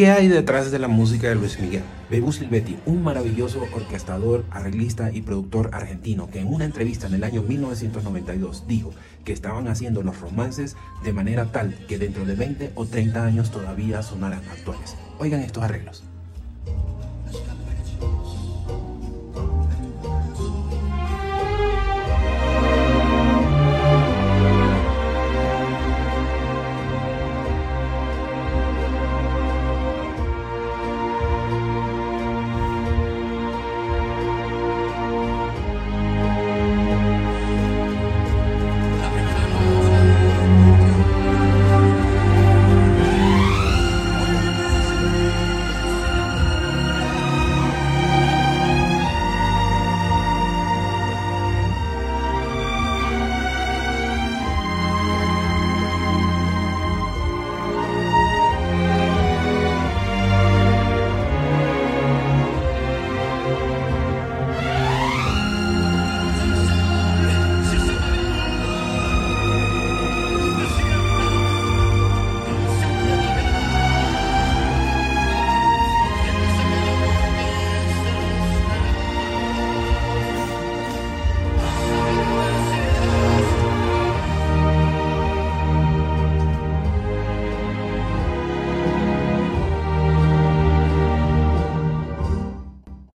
¿Qué hay detrás de la música de Luis Miguel? Bebu Silvetti, un maravilloso orquestador, arreglista y productor argentino que en una entrevista en el año 1992 dijo que estaban haciendo los romances de manera tal que dentro de 20 o 30 años todavía sonarán actuales. Oigan estos arreglos.